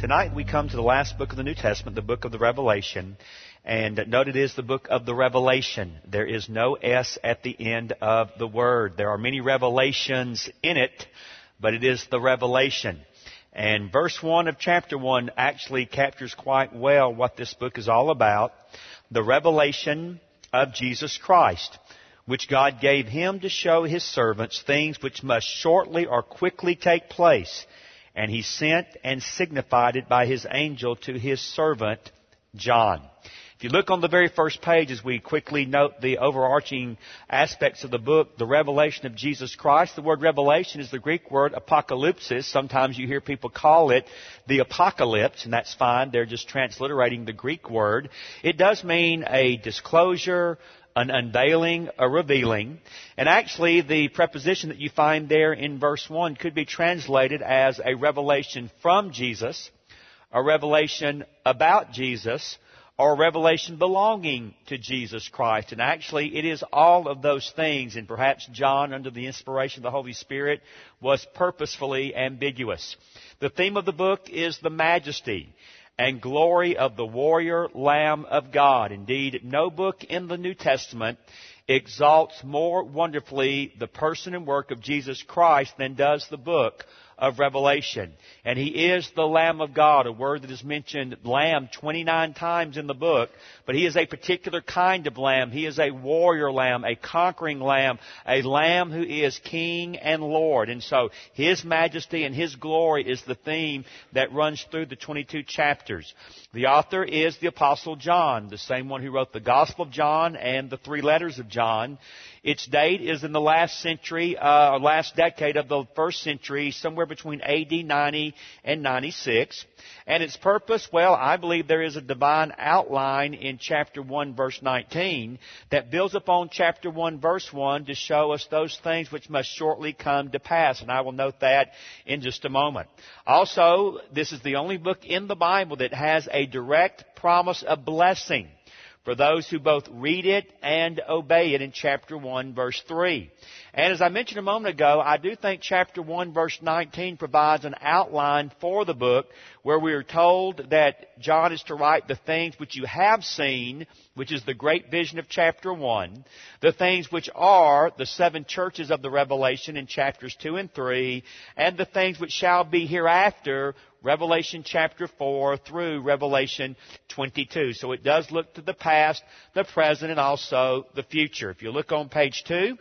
Tonight we come to the last book of the New Testament, the book of the Revelation. And note it is the book of the Revelation. There is no S at the end of the word. There are many revelations in it, but it is the Revelation. And verse 1 of chapter 1 actually captures quite well what this book is all about. The revelation of Jesus Christ, which God gave him to show his servants things which must shortly or quickly take place and he sent and signified it by his angel to his servant John. If you look on the very first page as we quickly note the overarching aspects of the book, the revelation of Jesus Christ, the word revelation is the Greek word apocalypsis. Sometimes you hear people call it the apocalypse, and that's fine. They're just transliterating the Greek word. It does mean a disclosure, an unveiling, a revealing. And actually, the preposition that you find there in verse 1 could be translated as a revelation from Jesus, a revelation about Jesus, or revelation belonging to Jesus Christ. And actually, it is all of those things, and perhaps John, under the inspiration of the Holy Spirit, was purposefully ambiguous. The theme of the book is the majesty and glory of the warrior Lamb of God. Indeed, no book in the New Testament exalts more wonderfully the person and work of Jesus Christ than does the book of Revelation. And he is the Lamb of God, a word that is mentioned lamb 29 times in the book, but he is a particular kind of lamb. He is a warrior lamb, a conquering lamb, a lamb who is king and Lord. And so his majesty and his glory is the theme that runs through the 22 chapters. The author is the apostle John, the same one who wrote the Gospel of John and the three letters of John. Its date is in the last century, uh, last decade of the first century, somewhere between AD 90 and 96. And its purpose, well, I believe there is a divine outline in chapter 1 verse 19 that builds upon chapter 1 verse 1 to show us those things which must shortly come to pass. And I will note that in just a moment. Also, this is the only book in the Bible that has a direct promise of blessing for those who both read it and obey it in chapter 1 verse 3. And as I mentioned a moment ago, I do think chapter 1 verse 19 provides an outline for the book where we are told that John is to write the things which you have seen, which is the great vision of chapter 1, the things which are the seven churches of the Revelation in chapters 2 and 3, and the things which shall be hereafter, Revelation chapter 4 through Revelation 22. So it does look to the past, the present, and also the future. If you look on page 2,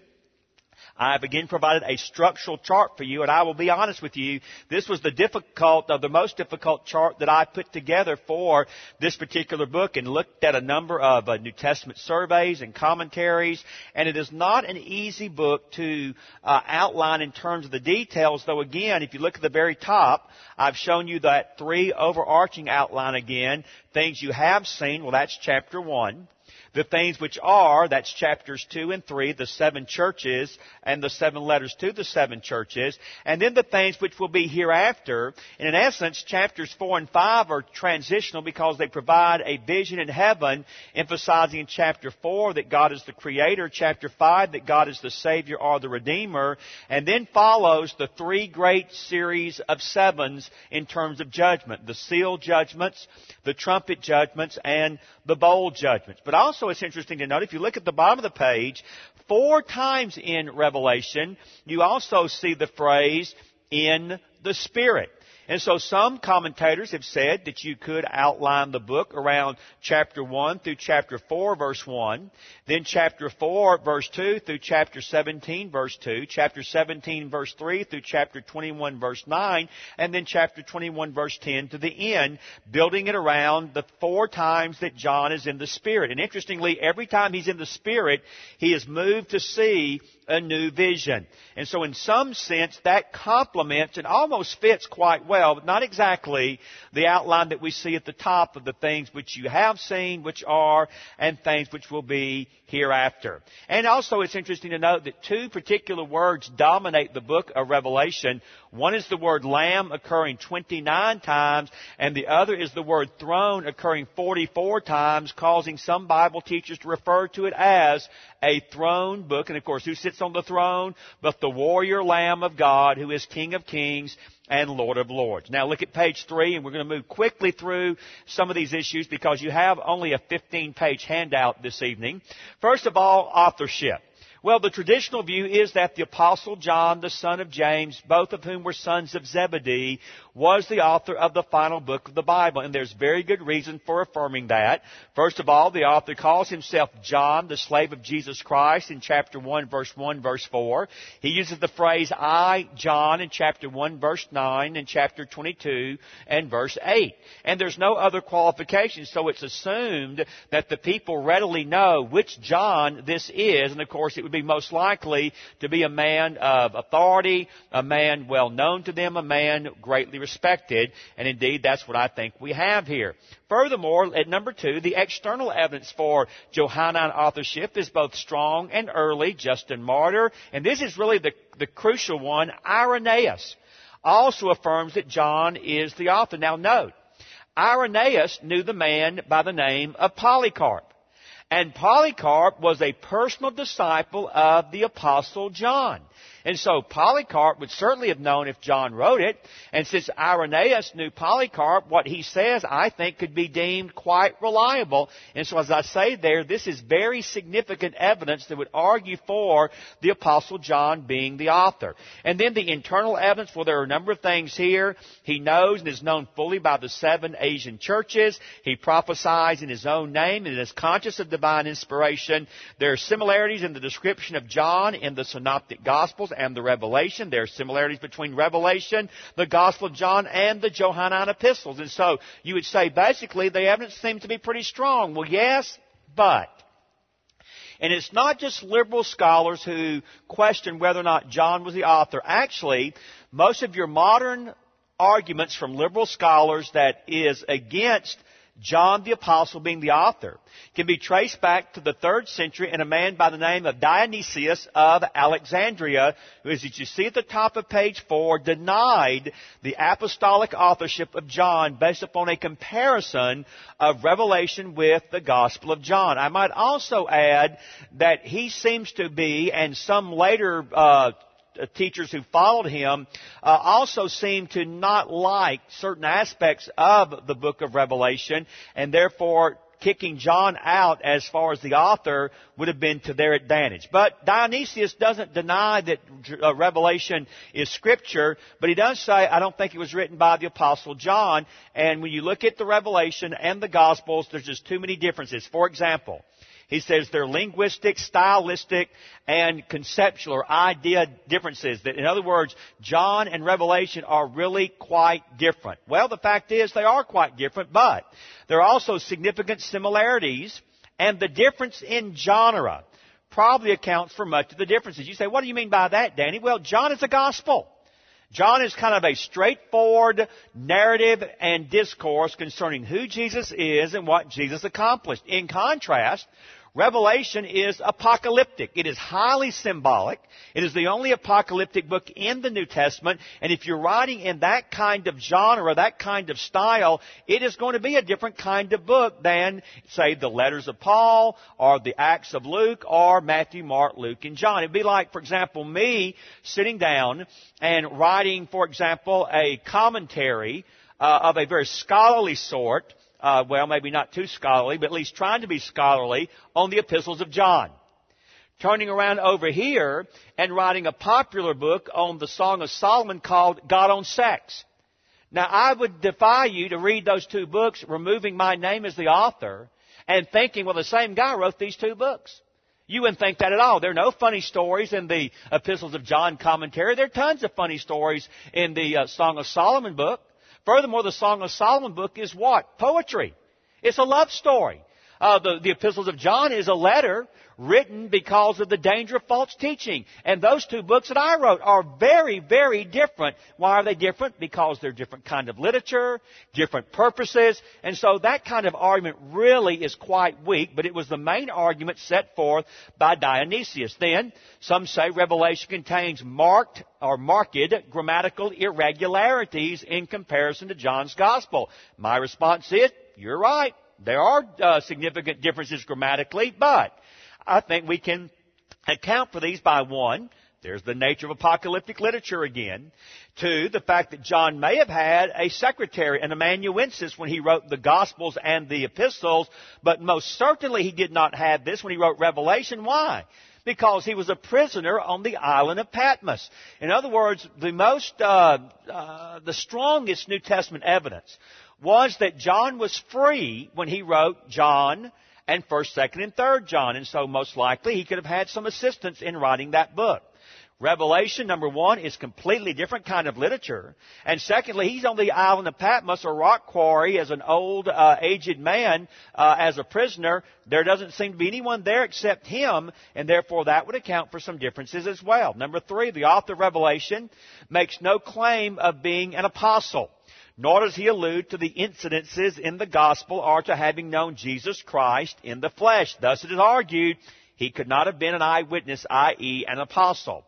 I have again provided a structural chart for you, and I will be honest with you, this was the difficult, uh, the most difficult chart that I put together for this particular book and looked at a number of uh, New Testament surveys and commentaries, and it is not an easy book to uh, outline in terms of the details, though again, if you look at the very top, I've shown you that three overarching outline again, things you have seen, well that's chapter one. The things which are, that's chapters 2 and 3, the seven churches and the seven letters to the seven churches. And then the things which will be hereafter. And in essence, chapters 4 and 5 are transitional because they provide a vision in heaven, emphasizing in chapter 4 that God is the creator, chapter 5 that God is the savior or the redeemer, and then follows the three great series of sevens in terms of judgment. The seal judgments, the trumpet judgments, and the bowl judgments. But also it's interesting to note, if you look at the bottom of the page, four times in Revelation, you also see the phrase, in the Spirit. And so some commentators have said that you could outline the book around chapter 1 through chapter 4 verse 1, then chapter 4 verse 2 through chapter 17 verse 2, chapter 17 verse 3 through chapter 21 verse 9, and then chapter 21 verse 10 to the end, building it around the four times that John is in the Spirit. And interestingly, every time he's in the Spirit, he is moved to see a new vision. And so in some sense, that complements and almost fits quite well, but not exactly the outline that we see at the top of the things which you have seen, which are, and things which will be hereafter. And also it's interesting to note that two particular words dominate the book of Revelation. One is the word lamb occurring 29 times, and the other is the word throne occurring 44 times, causing some Bible teachers to refer to it as a throne book. And of course, who sits on the throne? But the warrior lamb of God, who is King of kings and Lord of Lords. Now look at page three, and we're going to move quickly through some of these issues because you have only a 15 page handout this evening. First of all, authorship. Well, the traditional view is that the apostle John, the son of James, both of whom were sons of Zebedee, was the author of the final book of the Bible. And there's very good reason for affirming that. First of all, the author calls himself John, the slave of Jesus Christ in chapter 1 verse 1 verse 4. He uses the phrase I, John in chapter 1 verse 9 and chapter 22 and verse 8. And there's no other qualification, so it's assumed that the people readily know which John this is. And of course, it would be most likely to be a man of authority, a man well known to them, a man greatly respected, and indeed that's what I think we have here. Furthermore, at number two, the external evidence for Johannine authorship is both strong and early. Justin Martyr, and this is really the, the crucial one, Irenaeus, also affirms that John is the author. Now note, Irenaeus knew the man by the name of Polycarp. And Polycarp was a personal disciple of the Apostle John. And so Polycarp would certainly have known if John wrote it. And since Irenaeus knew Polycarp, what he says, I think, could be deemed quite reliable. And so as I say there, this is very significant evidence that would argue for the Apostle John being the author. And then the internal evidence, well, there are a number of things here. He knows and is known fully by the seven Asian churches. He prophesies in his own name and is conscious of divine inspiration. There are similarities in the description of John in the Synoptic Gospels and the Revelation. There are similarities between Revelation, the Gospel of John, and the Johannine epistles. And so you would say basically the evidence seems to be pretty strong. Well, yes, but. And it's not just liberal scholars who question whether or not John was the author. Actually, most of your modern arguments from liberal scholars that is against John the Apostle being the author can be traced back to the third century and a man by the name of Dionysius of Alexandria, who, as you see at the top of page four, denied the apostolic authorship of John based upon a comparison of Revelation with the Gospel of John. I might also add that he seems to be, and some later uh, teachers who followed him uh, also seemed to not like certain aspects of the book of Revelation, and therefore kicking John out as far as the author would have been to their advantage. But Dionysius doesn't deny that uh, Revelation is scripture, but he does say, I don't think it was written by the apostle John. And when you look at the Revelation and the Gospels, there's just too many differences. For example, he says they're linguistic, stylistic, and conceptual or idea differences. That, in other words, John and Revelation are really quite different. Well, the fact is they are quite different, but there are also significant similarities, and the difference in genre probably accounts for much of the differences. You say, what do you mean by that, Danny? Well, John is a gospel. John is kind of a straightforward narrative and discourse concerning who Jesus is and what Jesus accomplished. In contrast, Revelation is apocalyptic. It is highly symbolic. It is the only apocalyptic book in the New Testament. And if you're writing in that kind of genre that kind of style, it is going to be a different kind of book than, say, the letters of Paul or the Acts of Luke or Matthew, Mark, Luke, and John. It'd be like, for example, me sitting down and writing, for example, a commentary uh, of a very scholarly sort uh, well, maybe not too scholarly, but at least trying to be scholarly on the epistles of John. Turning around over here and writing a popular book on the Song of Solomon called God on Sex. Now, I would defy you to read those two books, removing my name as the author, and thinking, well, the same guy wrote these two books. You wouldn't think that at all. There are no funny stories in the Epistles of John commentary. There are tons of funny stories in the uh, Song of Solomon book. Furthermore, the Song of Solomon book is what? Poetry. It's a love story. Uh, the, the epistles of John is a letter written because of the danger of false teaching. And those two books that I wrote are very, very different. Why are they different? Because they're different kind of literature, different purposes, and so that kind of argument really is quite weak, but it was the main argument set forth by Dionysius. Then, some say Revelation contains marked or marked grammatical irregularities in comparison to John's Gospel. My response is, you're right. There are uh, significant differences grammatically, but I think we can account for these by one, there's the nature of apocalyptic literature again. Two, the fact that John may have had a secretary, an amanuensis, when he wrote the Gospels and the Epistles, but most certainly he did not have this when he wrote Revelation. Why? Because he was a prisoner on the island of Patmos. In other words, the most, uh, uh, the strongest New Testament evidence was that John was free when he wrote John, and 1st, 2nd, and 3rd John. And so most likely he could have had some assistance in writing that book. Revelation, number one, is completely different kind of literature. And secondly, he's on the island of Patmos, a rock quarry, as an old, uh, aged man, uh, as a prisoner. There doesn't seem to be anyone there except him, and therefore that would account for some differences as well. Number three, the author of Revelation makes no claim of being an apostle nor does he allude to the incidences in the gospel or to having known Jesus Christ in the flesh. Thus it is argued he could not have been an eyewitness, i.e. an apostle.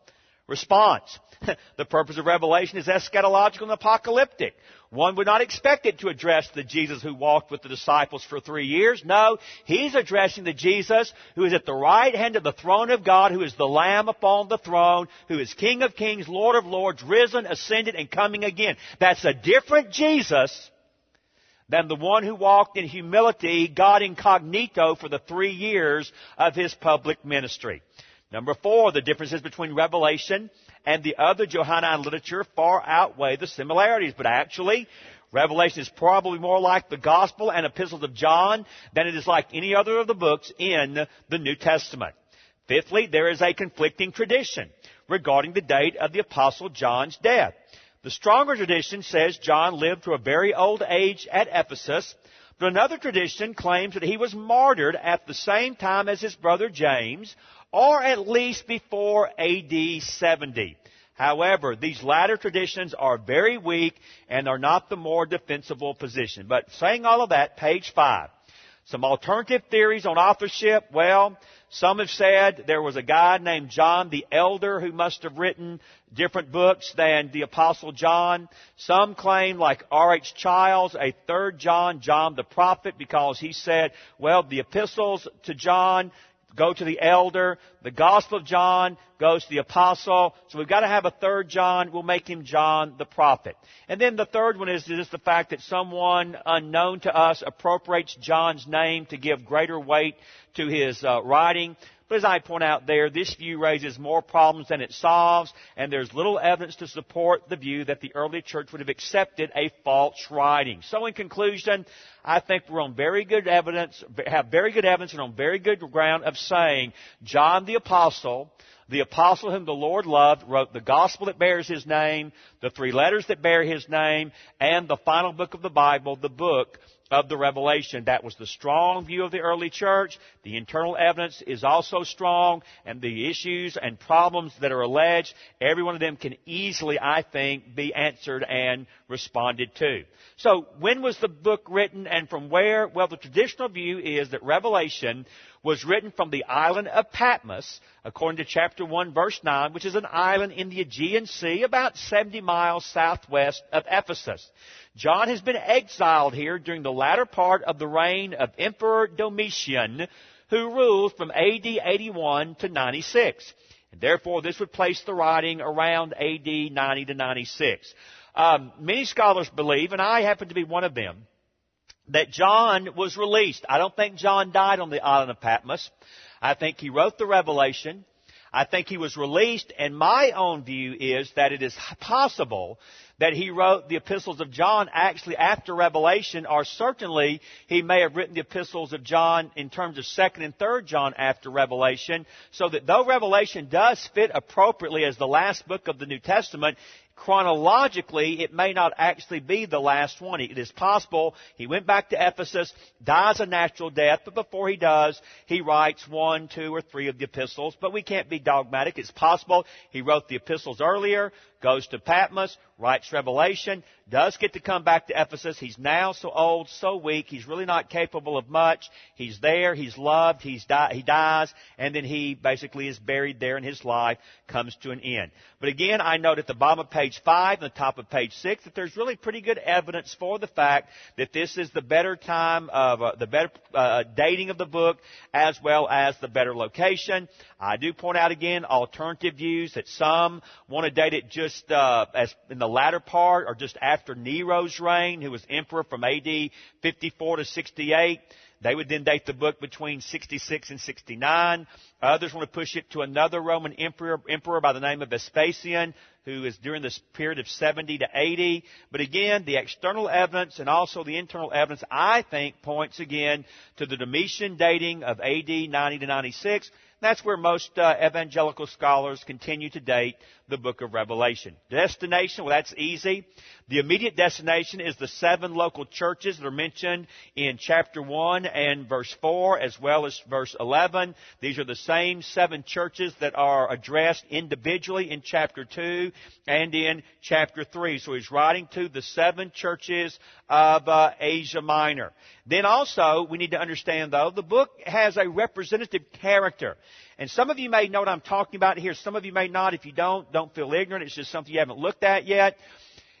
Response. the purpose of Revelation is eschatological and apocalyptic. One would not expect it to address the Jesus who walked with the disciples for three years. No, he's addressing the Jesus who is at the right hand of the throne of God, who is the Lamb upon the throne, who is King of kings, Lord of lords, risen, ascended, and coming again. That's a different Jesus than the one who walked in humility, God incognito, for the three years of his public ministry. Number four, the differences between Revelation and the other Johannine literature far outweigh the similarities. But actually, Revelation is probably more like the Gospel and Epistles of John than it is like any other of the books in the New Testament. Fifthly, there is a conflicting tradition regarding the date of the Apostle John's death. The stronger tradition says John lived to a very old age at Ephesus, but another tradition claims that he was martyred at the same time as his brother James, or at least before AD 70. However, these latter traditions are very weak and are not the more defensible position. But saying all of that, page 5. Some alternative theories on authorship. Well, some have said there was a guy named John the Elder who must have written different books than the Apostle John. Some claim, like R.H. Childs, a third John, John the Prophet, because he said, well, the epistles to John go to the elder. The Gospel of John goes to the apostle. So we've got to have a third John. We'll make him John the prophet. And then the third one is just the fact that someone unknown to us appropriates John's name to give greater weight to his uh, writing. But as I point out there, this view raises more problems than it solves, and there's little evidence to support the view that the early church would have accepted a false writing. So in conclusion, I think we're on very good evidence, have very good evidence and on very good ground of saying John the Apostle, the apostle whom the Lord loved, wrote the gospel that bears his name, the three letters that bear his name, and the final book of the Bible, the book of the revelation. That was the strong view of the early church. The internal evidence is also strong, and the issues and problems that are alleged, every one of them can easily, I think, be answered and responded to. So, when was the book written and from where? Well, the traditional view is that Revelation was written from the island of Patmos, according to chapter 1 verse 9, which is an island in the Aegean Sea about 70 miles southwest of Ephesus. John has been exiled here during the latter part of the reign of Emperor Domitian, who ruled from AD 81 to 96. And therefore, this would place the writing around AD 90 to 96. Um, many scholars believe, and I happen to be one of them, that John was released. I don't think John died on the island of Patmos. I think he wrote the Revelation. I think he was released, and my own view is that it is possible that he wrote the epistles of John actually after Revelation, or certainly he may have written the epistles of John in terms of 2nd and 3rd John after Revelation, so that though Revelation does fit appropriately as the last book of the New Testament, chronologically, it may not actually be the last one. It is possible he went back to Ephesus, dies a natural death, but before he does, he writes one, two, or three of the epistles. But we can't be dogmatic. It's possible he wrote the epistles earlier, goes to Patmos, writes Revelation, does get to come back to Ephesus. He's now so old, so weak, he's really not capable of much. He's there, he's loved, he's di- he dies, and then he basically is buried there and his life comes to an end. But again, I note at the bottom of page 5 and the top of page 6 that there's really pretty good evidence for the fact that this is the better time of, uh, the better uh, dating of the book as well as the better location. I do point out again alternative views that some want to date it just uh, as in the latter part or just after Nero's reign, who was emperor from AD 54 to 68. They would then date the book between 66 and 69. Others want to push it to another Roman emperor, emperor by the name of Vespasian, who is during this period of 70 to 80. But again, the external evidence and also the internal evidence, I think, points again to the Domitian dating of AD 90 to 96 that's where most uh, evangelical scholars continue to date the book of Revelation. Destination, well, that's easy. The immediate destination is the seven local churches that are mentioned in chapter 1 and verse 4, as well as verse 11. These are the same seven churches that are addressed individually in chapter 2 and in chapter 3. So he's writing to the seven churches of uh, Asia Minor. Then also, we need to understand though, the book has a representative character. And some of you may know what I'm talking about here. Some of you may not. If you don't, don't feel ignorant. It's just something you haven't looked at yet.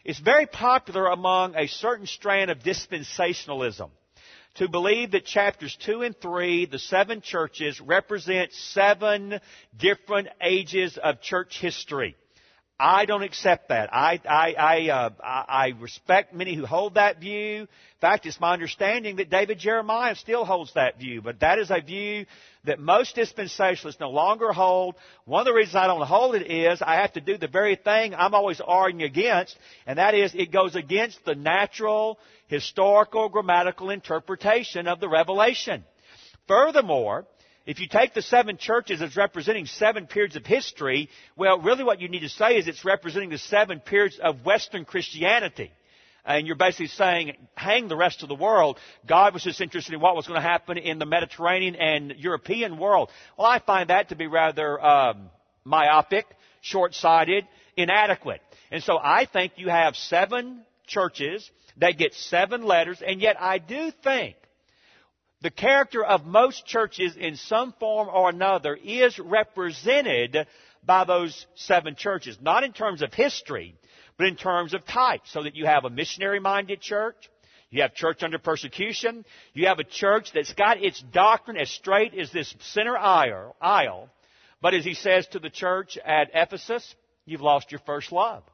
It's very popular among a certain strand of dispensationalism to believe that chapters 2 and 3, the seven churches, represent seven different ages of church history. I don't accept that. I, I, I, uh, I respect many who hold that view. In fact, it's my understanding that David Jeremiah still holds that view, but that is a view that most dispensationalists no longer hold. One of the reasons I don't hold it is I have to do the very thing I'm always arguing against, and that is it goes against the natural, historical, grammatical interpretation of the revelation. Furthermore, if you take the seven churches as representing seven periods of history, well, really what you need to say is it's representing the seven periods of Western Christianity. And you're basically saying, hang the rest of the world. God was just interested in what was going to happen in the Mediterranean and European world. Well, I find that to be rather um, myopic, short-sighted, inadequate. And so I think you have seven churches that get seven letters, and yet I do think the character of most churches in some form or another is represented by those seven churches. Not in terms of history, but in terms of type. So that you have a missionary minded church, you have church under persecution, you have a church that's got its doctrine as straight as this center aisle, but as he says to the church at Ephesus, you've lost your first love.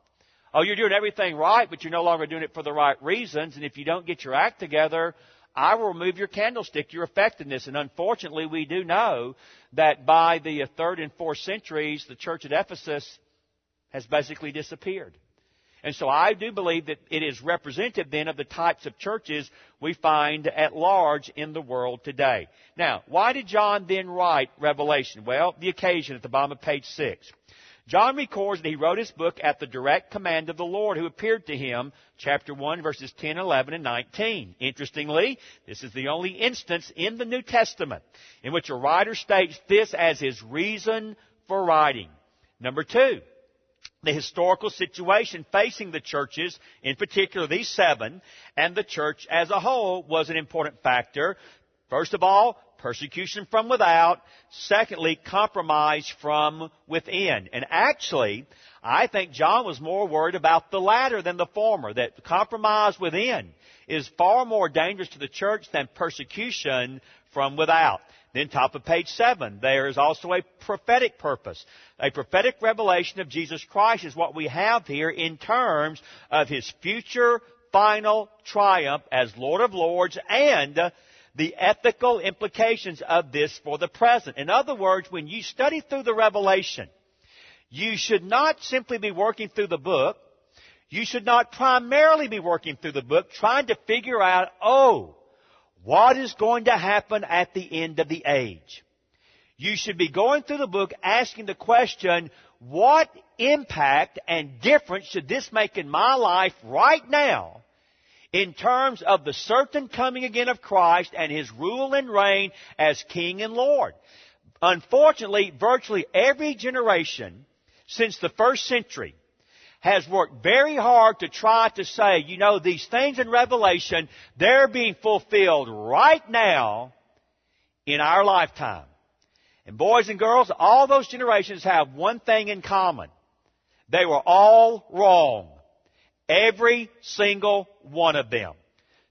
Oh, you're doing everything right, but you're no longer doing it for the right reasons, and if you don't get your act together, I will remove your candlestick, your effectiveness. And unfortunately, we do know that by the third and fourth centuries, the church at Ephesus has basically disappeared. And so I do believe that it is representative then of the types of churches we find at large in the world today. Now, why did John then write Revelation? Well, the occasion at the bottom of page 6. John records that he wrote his book at the direct command of the Lord who appeared to him, chapter 1, verses 10, 11, and 19. Interestingly, this is the only instance in the New Testament in which a writer states this as his reason for writing. Number two, the historical situation facing the churches, in particular these seven, and the church as a whole was an important factor. First of all, persecution from without. Secondly, compromise from within. And actually, I think John was more worried about the latter than the former, that compromise within is far more dangerous to the church than persecution from without. Then top of page 7, there is also a prophetic purpose. A prophetic revelation of Jesus Christ is what we have here in terms of His future final triumph as Lord of Lords and the ethical implications of this for the present. In other words, when you study through the Revelation, you should not simply be working through the book. You should not primarily be working through the book trying to figure out, oh, what is going to happen at the end of the age? You should be going through the book asking the question, what impact and difference should this make in my life right now in terms of the certain coming again of Christ and His rule and reign as King and Lord? Unfortunately, virtually every generation since the first century has worked very hard to try to say, you know, these things in Revelation, they're being fulfilled right now in our lifetime. And boys and girls, all those generations have one thing in common. They were all wrong. Every single one of them.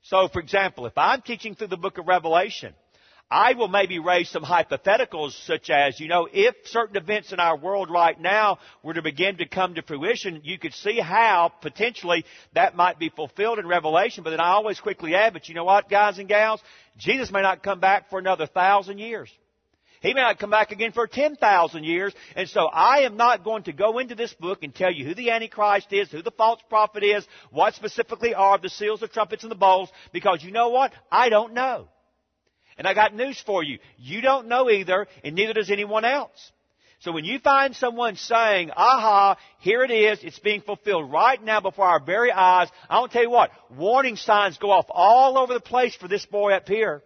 So, for example, if I'm teaching through the book of Revelation, I will maybe raise some hypotheticals such as, you know, if certain events in our world right now were to begin to come to fruition, you could see how potentially that might be fulfilled in Revelation, but then I always quickly add, but you know what, guys and gals? Jesus may not come back for another thousand years. He may not come back again for 10,000 years. And so I am not going to go into this book and tell you who the Antichrist is, who the false prophet is, what specifically are the seals, the trumpets, and the bowls, because you know what? I don't know. And I got news for you. You don't know either, and neither does anyone else. So when you find someone saying, aha, here it is, it's being fulfilled right now before our very eyes, I want to tell you what, warning signs go off all over the place for this boy up here.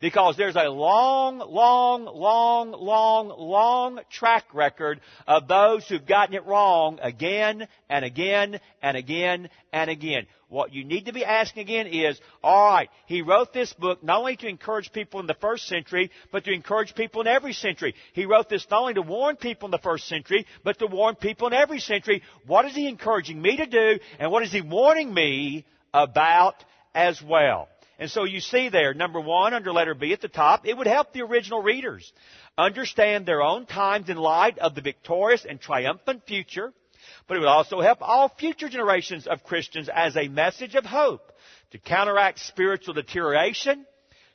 Because there's a long, long, long, long, long track record of those who've gotten it wrong again and again and again and again. What you need to be asking again is, alright, he wrote this book not only to encourage people in the first century, but to encourage people in every century. He wrote this not only to warn people in the first century, but to warn people in every century. What is he encouraging me to do, and what is he warning me about as well? And so you see there, number one, under letter B at the top, it would help the original readers understand their own times in light of the victorious and triumphant future, but it would also help all future generations of Christians as a message of hope to counteract spiritual deterioration,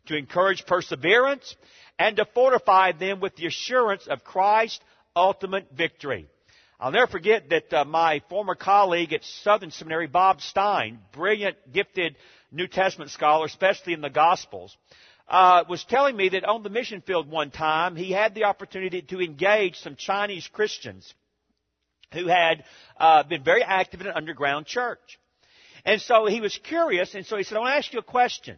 to encourage perseverance, and to fortify them with the assurance of Christ's ultimate victory. I'll never forget that uh, my former colleague at Southern Seminary, Bob Stein, brilliant, gifted New Testament scholar, especially in the Gospels, uh, was telling me that on the mission field one time he had the opportunity to engage some Chinese Christians who had uh, been very active in an underground church. And so he was curious, and so he said, I want to ask you a question.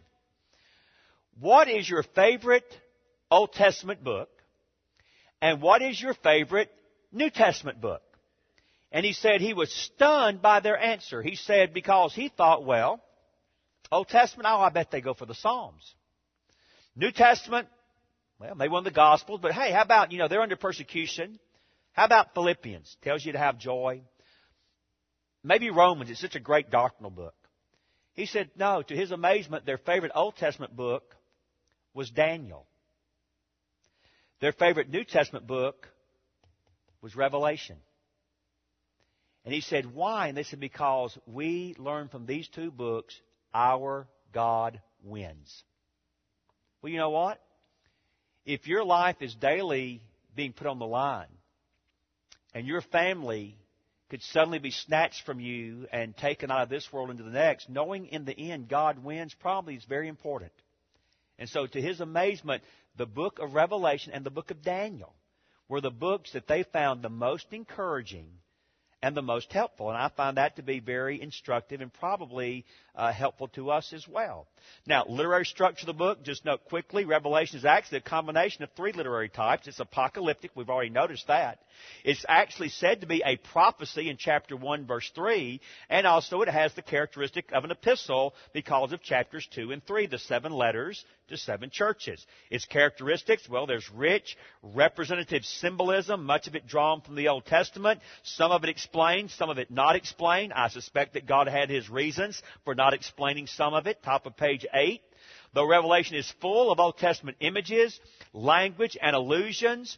What is your favorite Old Testament book? And what is your favorite New Testament book? And he said he was stunned by their answer. He said because he thought, well, Old Testament, oh, I bet they go for the Psalms. New Testament, well, maybe one of the Gospels, but hey, how about, you know, they're under persecution. How about Philippians? Tells you to have joy. Maybe Romans, it's such a great doctrinal book. He said, no, to his amazement, their favorite Old Testament book was Daniel. Their favorite New Testament book was Revelation. And he said, why? And they said, because we learn from these two books our God wins. Well, you know what? If your life is daily being put on the line, and your family could suddenly be snatched from you and taken out of this world into the next, knowing in the end God wins probably is very important. And so, to his amazement, the book of Revelation and the book of Daniel were the books that they found the most encouraging and the most helpful. And I find that to be very instructive and probably uh, helpful to us as well. Now, literary structure of the book, just note quickly, Revelation is actually a combination of three literary types. It's apocalyptic, we've already noticed that. It's actually said to be a prophecy in chapter 1 verse 3, and also it has the characteristic of an epistle because of chapters 2 and 3, the seven letters to seven churches. Its characteristics, well, there's rich, representative symbolism, much of it drawn from the Old Testament, some of it explained, some of it not explained. I suspect that God had His reasons for not explaining some of it. Top of page 8. Though Revelation is full of Old Testament images, language, and allusions,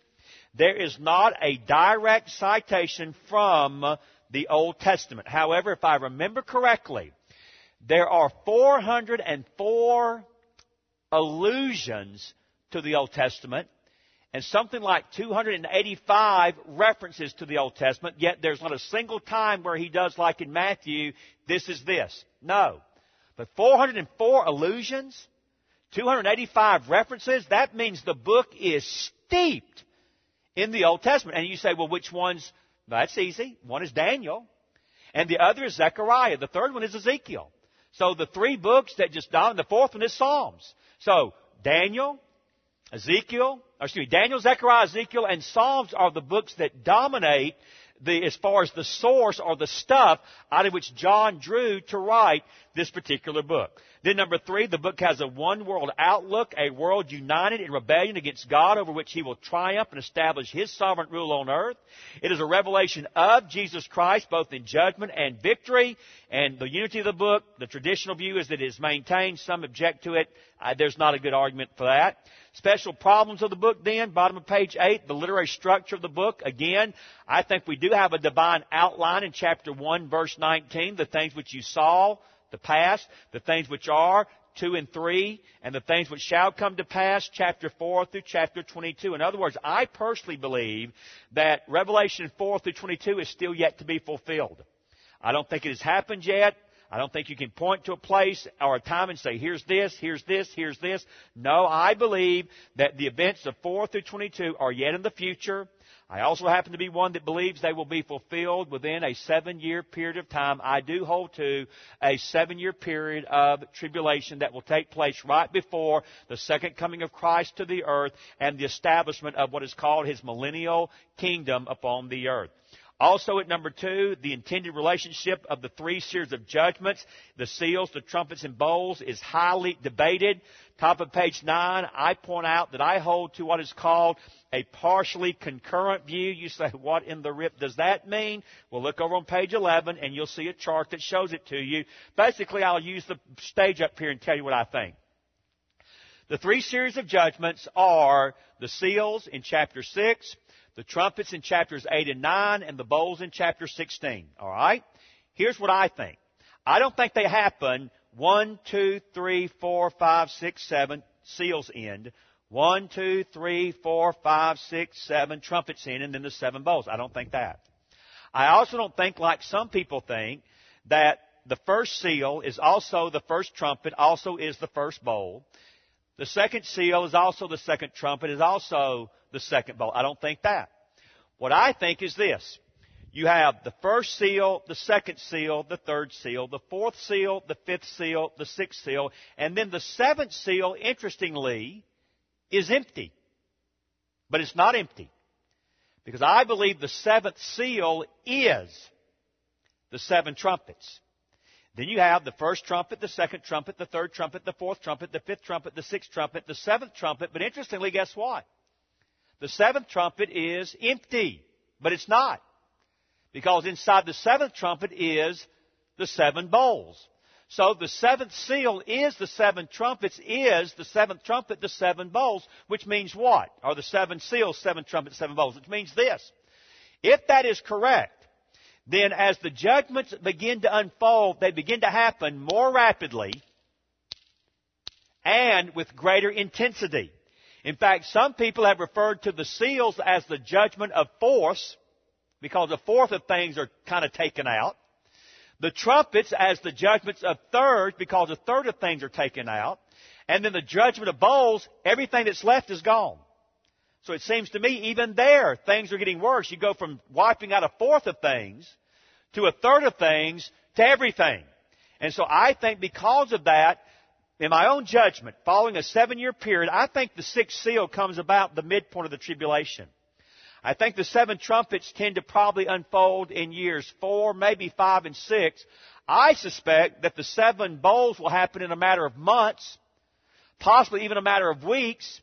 there is not a direct citation from the Old Testament. However, if I remember correctly, there are 404 allusions to the Old Testament and something like 285 references to the Old Testament, yet there's not a single time where he does like in Matthew, this is this. No. But 404 allusions, 285 references, that means the book is steeped in the Old Testament. And you say, well, which ones That's easy. One is Daniel. And the other is Zechariah. The third one is Ezekiel. So the three books that just dominate, the fourth one is Psalms. So Daniel, Ezekiel, excuse me, Daniel, Zechariah, Ezekiel, and Psalms are the books that dominate the, as far as the source or the stuff out of which John drew to write this particular book. Then number three, the book has a one world outlook, a world united in rebellion against God over which he will triumph and establish his sovereign rule on earth. It is a revelation of Jesus Christ both in judgment and victory. And the unity of the book, the traditional view is that it is maintained. Some object to it. Uh, there's not a good argument for that. Special problems of the book then, bottom of page 8, the literary structure of the book. Again, I think we do have a divine outline in chapter 1 verse 19, the things which you saw, the past, the things which are, 2 and 3, and the things which shall come to pass, chapter 4 through chapter 22. In other words, I personally believe that Revelation 4 through 22 is still yet to be fulfilled. I don't think it has happened yet. I don't think you can point to a place or a time and say, here's this, here's this, here's this. No, I believe that the events of 4 through 22 are yet in the future. I also happen to be one that believes they will be fulfilled within a seven year period of time. I do hold to a seven year period of tribulation that will take place right before the second coming of Christ to the earth and the establishment of what is called his millennial kingdom upon the earth. Also at number two, the intended relationship of the three series of judgments, the seals, the trumpets, and bowls is highly debated. Top of page nine, I point out that I hold to what is called a partially concurrent view. You say, what in the rip does that mean? Well, look over on page 11 and you'll see a chart that shows it to you. Basically, I'll use the stage up here and tell you what I think. The three series of judgments are the seals in chapter 6, the trumpets in chapters 8 and 9, and the bowls in chapter 16. Alright? Here's what I think. I don't think they happen 1, 2, 3, 4, 5, 6, 7, seals end. 1, 2, 3, 4, 5, 6, 7, trumpets end, and then the seven bowls. I don't think that. I also don't think, like some people think, that the first seal is also the first trumpet, also is the first bowl. The second seal is also the second trumpet, is also the second bowl. I don't think that. What I think is this. You have the first seal, the second seal, the third seal, the fourth seal, the fifth seal, the sixth seal, and then the seventh seal, interestingly, is empty. But it's not empty. Because I believe the seventh seal is the seven trumpets. Then you have the first trumpet, the second trumpet, the third trumpet, the fourth trumpet, the fifth trumpet, the sixth trumpet, the seventh trumpet. But interestingly, guess what? The seventh trumpet is empty, but it's not. Because inside the seventh trumpet is the seven bowls. So the seventh seal is the seven trumpets, is the seventh trumpet, the seven bowls, which means what? Are the seven seals, seven trumpets, seven bowls, which means this. If that is correct, then as the judgments begin to unfold, they begin to happen more rapidly and with greater intensity. In fact, some people have referred to the seals as the judgment of force because a fourth of things are kind of taken out. The trumpets as the judgments of thirds because a third of things are taken out. And then the judgment of bowls, everything that's left is gone. So it seems to me even there, things are getting worse. You go from wiping out a fourth of things to a third of things to everything. And so I think because of that, in my own judgment, following a seven year period, I think the sixth seal comes about the midpoint of the tribulation. I think the seven trumpets tend to probably unfold in years four, maybe five and six. I suspect that the seven bowls will happen in a matter of months, possibly even a matter of weeks.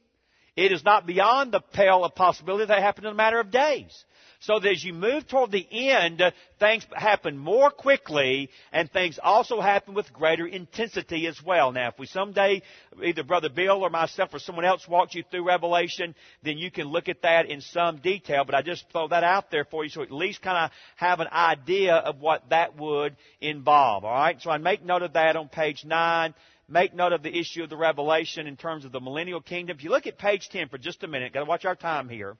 It is not beyond the pale of possibility that they happen in a matter of days. So that as you move toward the end, uh, things happen more quickly and things also happen with greater intensity as well. Now, if we someday, either Brother Bill or myself or someone else walks you through Revelation, then you can look at that in some detail, but I just throw that out there for you so at least kind of have an idea of what that would involve. Alright? So I make note of that on page 9 make note of the issue of the revelation in terms of the millennial kingdom. If you look at page 10 for just a minute, got to watch our time here.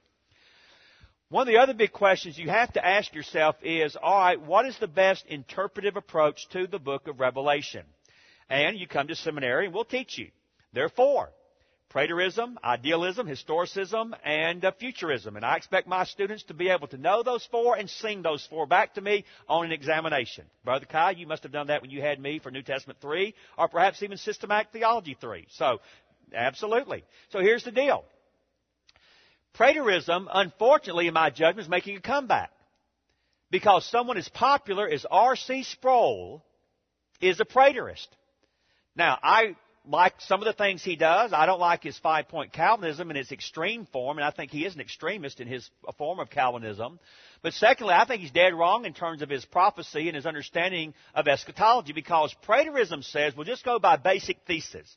One of the other big questions you have to ask yourself is, alright, what is the best interpretive approach to the book of Revelation? And you come to seminary and we'll teach you. There are four. Preterism, idealism, historicism, and uh, futurism. And I expect my students to be able to know those four and sing those four back to me on an examination. Brother Kai, you must have done that when you had me for New Testament 3, or perhaps even Systematic Theology 3. So, absolutely. So here's the deal. Preterism, unfortunately, in my judgment, is making a comeback. Because someone as popular as R.C. Sproul is a preterist. Now, I like some of the things he does. I don't like his five point Calvinism in its extreme form, and I think he is an extremist in his form of Calvinism. But secondly, I think he's dead wrong in terms of his prophecy and his understanding of eschatology because preterism says, we'll just go by basic thesis.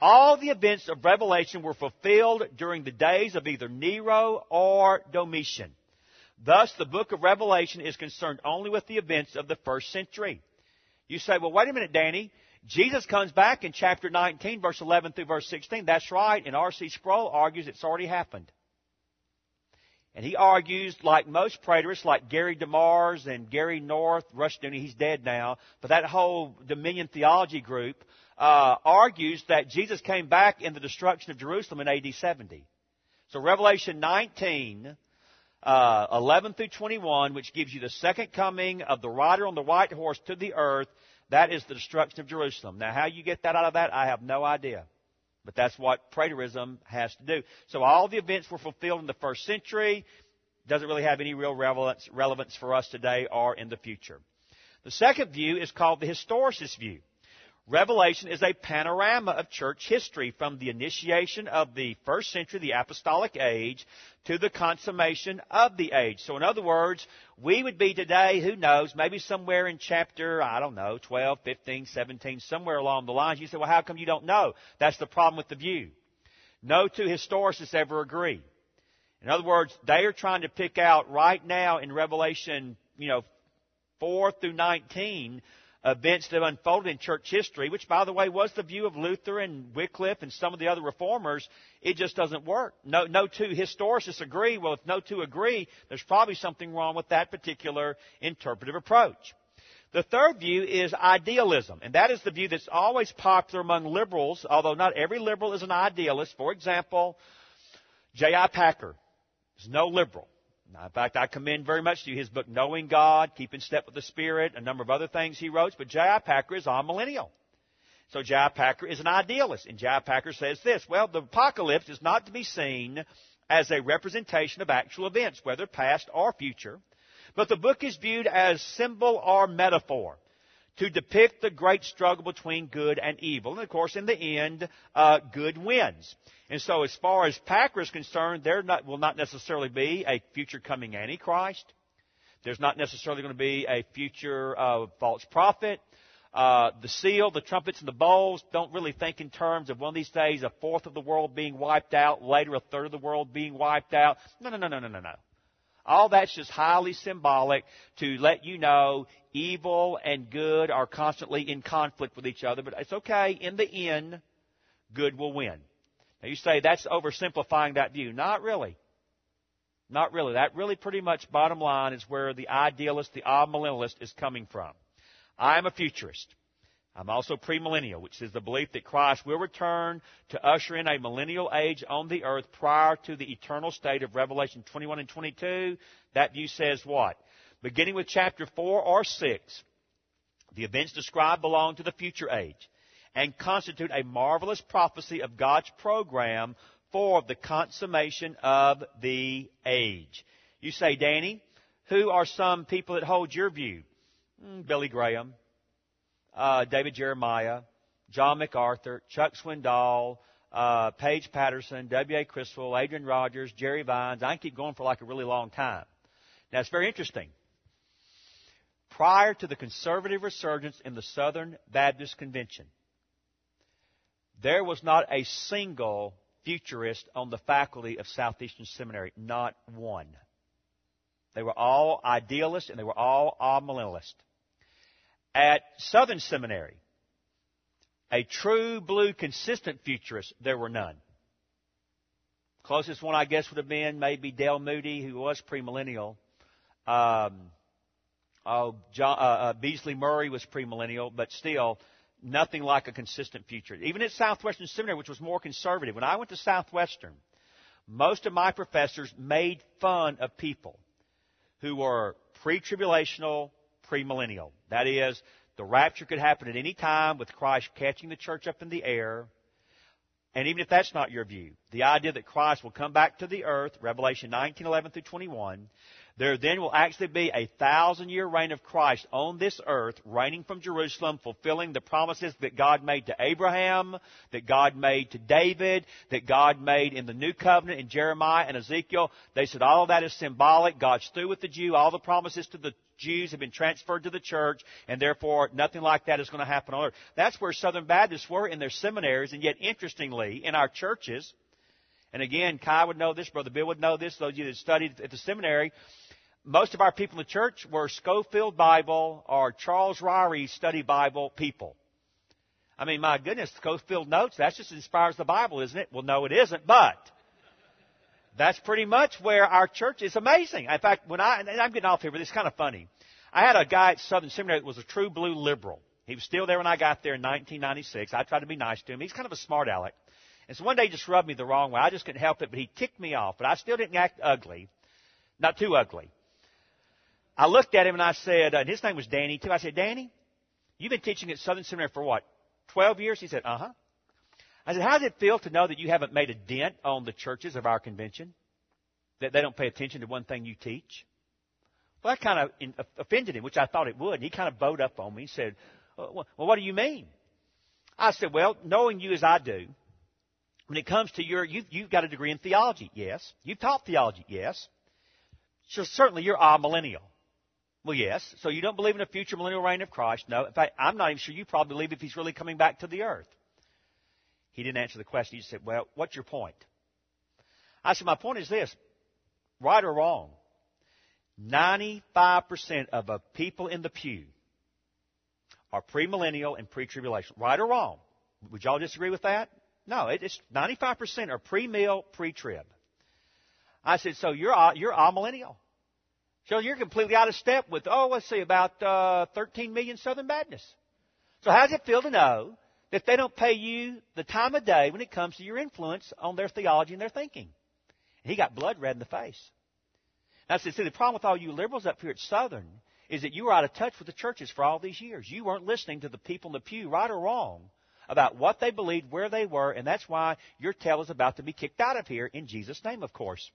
All the events of Revelation were fulfilled during the days of either Nero or Domitian. Thus, the book of Revelation is concerned only with the events of the first century. You say, well, wait a minute, Danny. Jesus comes back in chapter 19, verse 11 through verse 16. That's right. And R.C. Sproul argues it's already happened. And he argues, like most preterists, like Gary DeMars and Gary North, Rushdoony, he's dead now, but that whole Dominion theology group uh, argues that Jesus came back in the destruction of Jerusalem in AD 70. So Revelation 19, uh, 11 through 21, which gives you the second coming of the rider on the white horse to the earth, that is the destruction of Jerusalem. Now, how you get that out of that, I have no idea. But that's what preterism has to do. So all the events were fulfilled in the first century. Doesn't really have any real relevance, relevance for us today or in the future. The second view is called the historicist view. Revelation is a panorama of church history from the initiation of the first century, the apostolic age, to the consummation of the age. So in other words, we would be today, who knows, maybe somewhere in chapter, I don't know, 12, 15, 17, somewhere along the lines. You say, well, how come you don't know? That's the problem with the view. No two historicists ever agree. In other words, they are trying to pick out right now in Revelation, you know, 4 through 19, events that have unfolded in church history, which by the way was the view of Luther and Wycliffe and some of the other reformers, it just doesn't work. No, no two historicists agree. Well, if no two agree, there's probably something wrong with that particular interpretive approach. The third view is idealism, and that is the view that's always popular among liberals, although not every liberal is an idealist. For example, J.I. Packer is no liberal. In fact, I commend very much to you his book, Knowing God, Keeping Step with the Spirit, a number of other things he wrote, but J.I. Packer is amillennial. So J.I. Packer is an idealist, and J.I. Packer says this, well, the apocalypse is not to be seen as a representation of actual events, whether past or future, but the book is viewed as symbol or metaphor to depict the great struggle between good and evil. And of course, in the end, uh, good wins. And so, as far as Packer is concerned, there not, will not necessarily be a future coming Antichrist. There's not necessarily going to be a future uh, false prophet. Uh, the seal, the trumpets, and the bowls don't really think in terms of one of these days a fourth of the world being wiped out, later a third of the world being wiped out. No, no, no, no, no, no, no. All that's just highly symbolic to let you know evil and good are constantly in conflict with each other, but it's okay. In the end, good will win. Now you say that's oversimplifying that view. Not really. Not really. That really pretty much bottom line is where the idealist, the amillennialist is coming from. I'm a futurist. I'm also premillennial, which is the belief that Christ will return to usher in a millennial age on the earth prior to the eternal state of Revelation 21 and 22. That view says what? Beginning with chapter 4 or 6, the events described belong to the future age and constitute a marvelous prophecy of God's program for the consummation of the age. You say, Danny, who are some people that hold your view? Mm, Billy Graham, uh, David Jeremiah, John MacArthur, Chuck Swindoll, uh, Paige Patterson, W.A. Criswell, Adrian Rogers, Jerry Vines. I can keep going for like a really long time. Now, it's very interesting. Prior to the conservative resurgence in the Southern Baptist Convention, there was not a single futurist on the faculty of Southeastern Seminary, not one. They were all idealists and they were all amillennialists. At Southern Seminary, a true blue consistent futurist, there were none. Closest one, I guess, would have been maybe Dale Moody, who was premillennial. Um, oh, John, uh, uh, Beasley Murray was premillennial, but still, nothing like a consistent future. Even at Southwestern Seminary, which was more conservative, when I went to Southwestern, most of my professors made fun of people who were pre-tribulational, premillennial. That is, the rapture could happen at any time with Christ catching the church up in the air. And even if that's not your view, the idea that Christ will come back to the earth, Revelation 19, 11 through 21, there then will actually be a thousand year reign of Christ on this earth, reigning from Jerusalem, fulfilling the promises that God made to Abraham, that God made to David, that God made in the New Covenant in Jeremiah and Ezekiel. They said all of that is symbolic. God's through with the Jew. All the promises to the Jews have been transferred to the church, and therefore nothing like that is going to happen on earth. That's where Southern Baptists were in their seminaries, and yet interestingly, in our churches, and again, Kai would know this, Brother Bill would know this, those of you that studied at the seminary, most of our people in the church were Scofield Bible or Charles Ryrie Study Bible people. I mean, my goodness, Scofield Notes, that's just inspires the Bible, isn't it? Well, no, it isn't, but that's pretty much where our church is amazing. In fact, when I, I'm getting off here, but it's kind of funny. I had a guy at Southern Seminary that was a true blue liberal. He was still there when I got there in 1996. I tried to be nice to him. He's kind of a smart aleck. And so one day he just rubbed me the wrong way. I just couldn't help it, but he ticked me off. But I still didn't act ugly. Not too ugly. I looked at him and I said, uh, and his name was Danny too. I said, Danny, you've been teaching at Southern Seminary for what? 12 years? He said, uh huh. I said, how does it feel to know that you haven't made a dent on the churches of our convention? That they don't pay attention to one thing you teach? Well, that kind of offended him, which I thought it would. And he kind of bowed up on me and said, uh, well, what do you mean? I said, well, knowing you as I do, when it comes to your, you've, you've got a degree in theology, yes. You've taught theology, yes. So certainly you're amillennial. Well, yes. So you don't believe in a future millennial reign of Christ? No. In fact, I'm not even sure you probably believe if he's really coming back to the earth. He didn't answer the question. He just said, well, what's your point? I said, my point is this. Right or wrong, 95% of the people in the pew are premillennial and pre-tribulation. Right or wrong? Would y'all disagree with that? No, it's 95% are pre-mill, pre-trib. I said, so you're you're amillennial. So you're completely out of step with, oh, let's see, about uh, 13 million Southern Baptists. So how does it feel to know that they don't pay you the time of day when it comes to your influence on their theology and their thinking? And he got blood red in the face. And I said, see, the problem with all you liberals up here at Southern is that you were out of touch with the churches for all these years. You weren't listening to the people in the pew, right or wrong, about what they believed, where they were, and that's why your tail is about to be kicked out of here in Jesus' name, of course.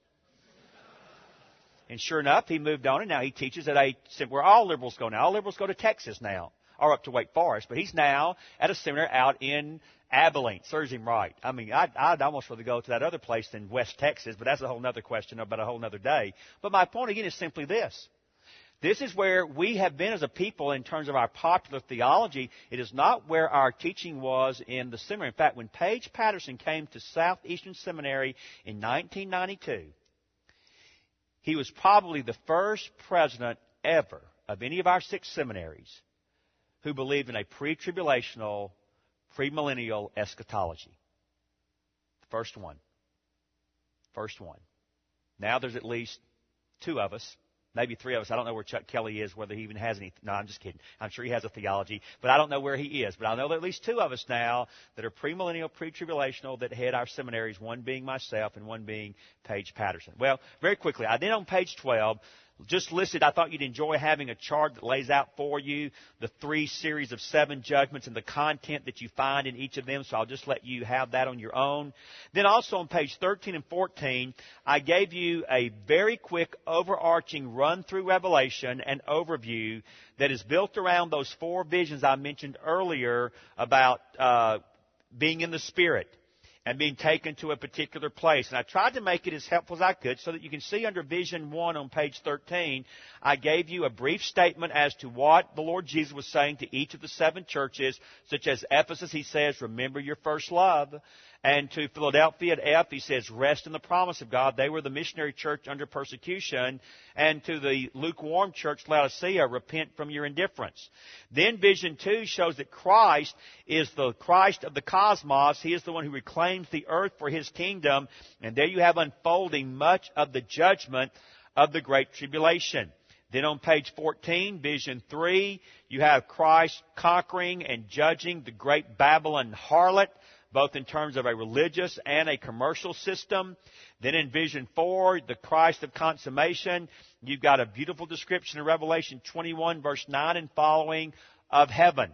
And sure enough, he moved on, and now he teaches at a where all liberals go now. All liberals go to Texas now, or up to Wake Forest. But he's now at a seminar out in Abilene. Serves him right. I mean, I'd, I'd almost rather go to that other place than West Texas, but that's a whole other question about a whole other day. But my point again is simply this. This is where we have been as a people in terms of our popular theology. It is not where our teaching was in the seminary. In fact, when Paige Patterson came to Southeastern Seminary in 1992, he was probably the first president ever of any of our six seminaries who believe in a pre-tribulational, premillennial eschatology. First one. First one. Now there's at least two of us maybe three of us. I don't know where Chuck Kelly is, whether he even has any. No, I'm just kidding. I'm sure he has a theology, but I don't know where he is. But I know there are at least two of us now that are premillennial, pre-tribulational that head our seminaries. One being myself, and one being Paige Patterson. Well, very quickly, I did on page 12 just listed, I thought you'd enjoy having a chart that lays out for you the three series of seven judgments and the content that you find in each of them, so I'll just let you have that on your own. Then also on page 13 and 14, I gave you a very quick overarching run through Revelation and overview that is built around those four visions I mentioned earlier about uh, being in the Spirit and being taken to a particular place. And I tried to make it as helpful as I could so that you can see under Vision 1 on page 13, I gave you a brief statement as to what the Lord Jesus was saying to each of the seven churches, such as Ephesus, he says, remember your first love. And to Philadelphia at F, he says, rest in the promise of God. They were the missionary church under persecution. And to the lukewarm church, Laodicea, repent from your indifference. Then vision two shows that Christ is the Christ of the cosmos. He is the one who reclaims the earth for his kingdom. And there you have unfolding much of the judgment of the great tribulation. Then on page 14, vision 3, you have Christ conquering and judging the great Babylon harlot, both in terms of a religious and a commercial system. Then in vision 4, the Christ of consummation, you've got a beautiful description in Revelation 21 verse 9 and following of heaven,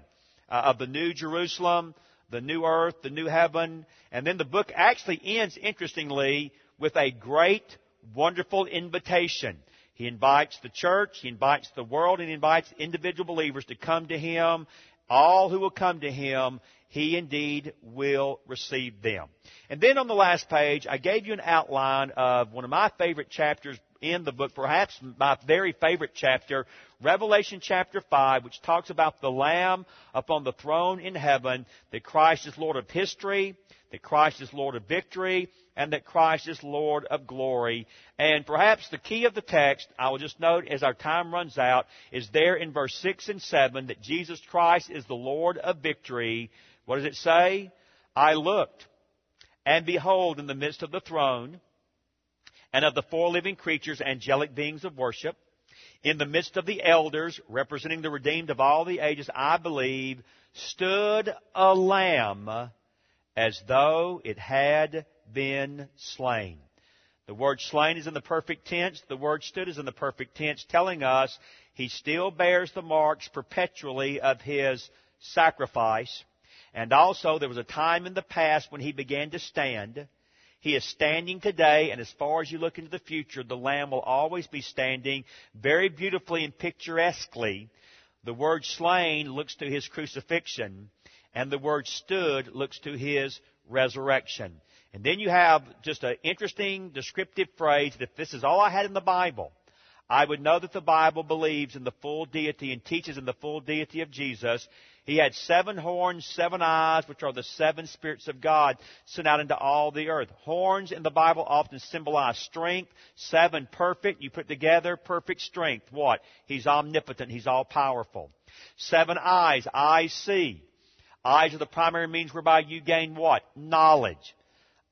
uh, of the new Jerusalem, the new earth, the new heaven. And then the book actually ends, interestingly, with a great, wonderful invitation. He invites the church, he invites the world, and he invites individual believers to come to him. All who will come to him, he indeed will receive them. And then on the last page, I gave you an outline of one of my favorite chapters in the book, perhaps my very favorite chapter, Revelation chapter 5, which talks about the Lamb upon the throne in heaven, that Christ is Lord of history, that Christ is Lord of victory, and that Christ is Lord of glory. And perhaps the key of the text, I will just note as our time runs out, is there in verse 6 and 7 that Jesus Christ is the Lord of victory. What does it say? I looked, and behold, in the midst of the throne, and of the four living creatures, angelic beings of worship, in the midst of the elders, representing the redeemed of all the ages, I believe, stood a lamb as though it had been slain. The word slain is in the perfect tense. The word stood is in the perfect tense, telling us he still bears the marks perpetually of his sacrifice. And also, there was a time in the past when he began to stand. He is standing today, and as far as you look into the future, the Lamb will always be standing very beautifully and picturesquely. The word slain looks to his crucifixion, and the word stood looks to his resurrection. And then you have just an interesting descriptive phrase that if this is all I had in the Bible, I would know that the Bible believes in the full deity and teaches in the full deity of Jesus. He had seven horns, seven eyes, which are the seven spirits of God sent out into all the earth. Horns in the Bible often symbolize strength. Seven perfect. You put together perfect strength. What? He's omnipotent. He's all powerful. Seven eyes. Eyes see. Eyes are the primary means whereby you gain what? Knowledge.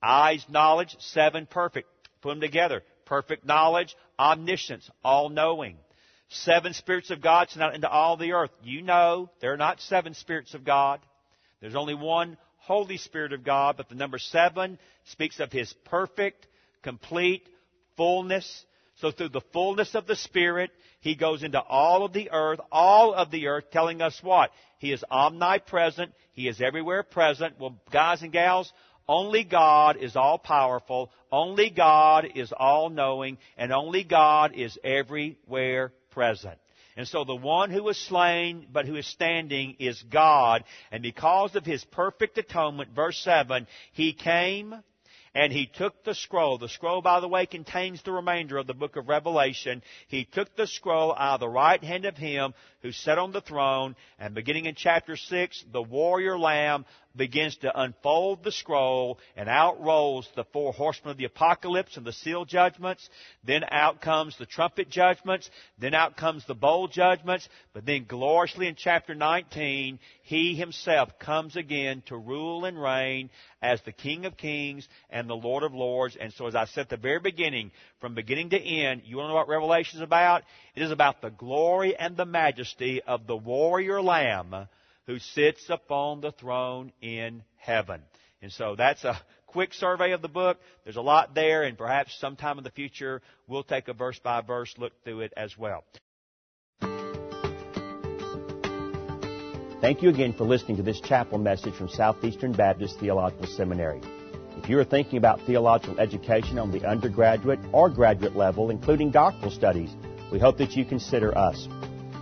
Eyes, knowledge. Seven perfect. Put them together. Perfect knowledge, omniscience, all knowing. Seven spirits of God sent out into all the earth. You know there are not seven spirits of God. There's only one Holy Spirit of God, but the number seven speaks of His perfect, complete fullness. So through the fullness of the Spirit, He goes into all of the earth, all of the earth, telling us what? He is omnipresent. He is everywhere present. Well, guys and gals, only God is all powerful. Only God is all knowing. And only God is everywhere present. And so the one who was slain but who is standing is God. And because of his perfect atonement, verse 7, he came and he took the scroll. The scroll, by the way, contains the remainder of the book of Revelation. He took the scroll out of the right hand of him who sat on the throne. And beginning in chapter 6, the warrior lamb begins to unfold the scroll, and out rolls the four horsemen of the apocalypse and the seal judgments. Then out comes the trumpet judgments. Then out comes the bowl judgments. But then gloriously in chapter 19, he himself comes again to rule and reign as the King of Kings and the Lord of Lords. And so as I said at the very beginning, from beginning to end, you want to know what Revelation is about? It is about the glory and the majesty of the warrior lamb who sits upon the throne in heaven. And so that's a quick survey of the book. There's a lot there, and perhaps sometime in the future we'll take a verse by verse look through it as well. Thank you again for listening to this chapel message from Southeastern Baptist Theological Seminary. If you are thinking about theological education on the undergraduate or graduate level, including doctoral studies, we hope that you consider us.